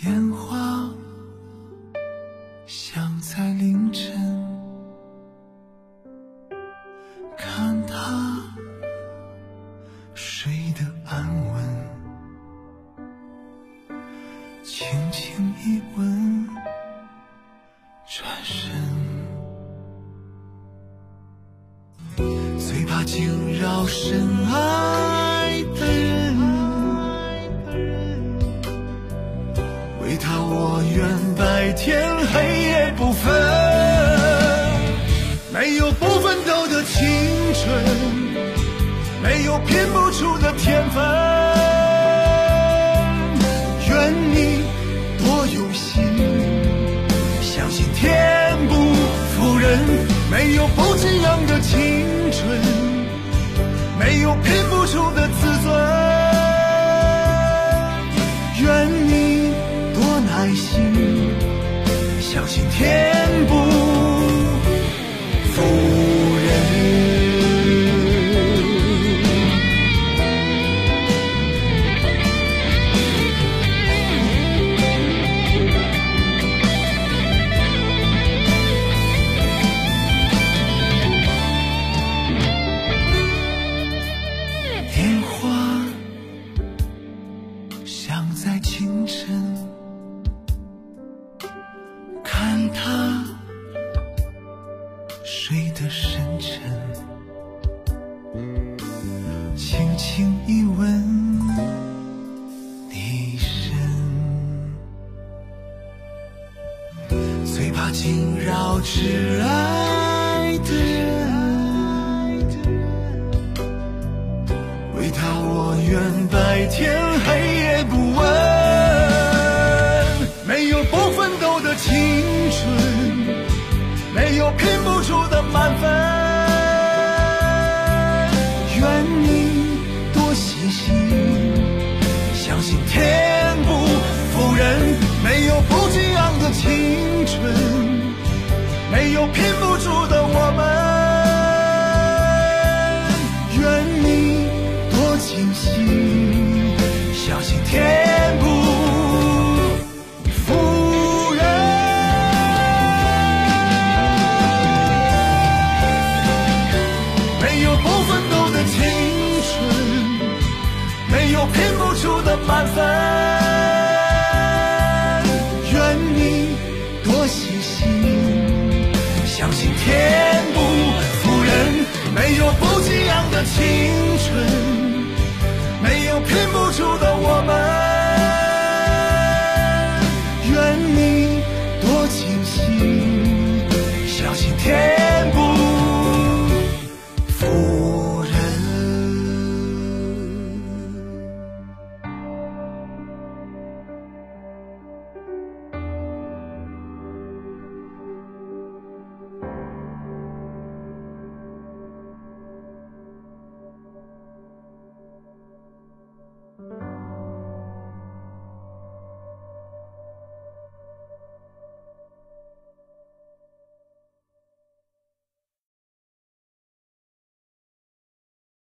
电话响在凌晨，看他睡得安稳，轻轻一吻，转身，最怕惊扰深爱的人。天黑夜不分，没有不奋斗的青春，没有拼不出的天分。愿你多有心，相信天不负人，没有不寄养的青春，没有拼不出的睡得深沉，轻轻一吻你身，最怕惊扰挚爱的人。为他，我愿白天黑夜不问，多细心，相信天不负人，没有不寄养的青春，没有拼不住的我们。愿你多精心，相信天有拼不出的满分。愿你多细心，相信天不负人，没有不一样的青春，没有拼不出的我们。愿你多清醒，相信天。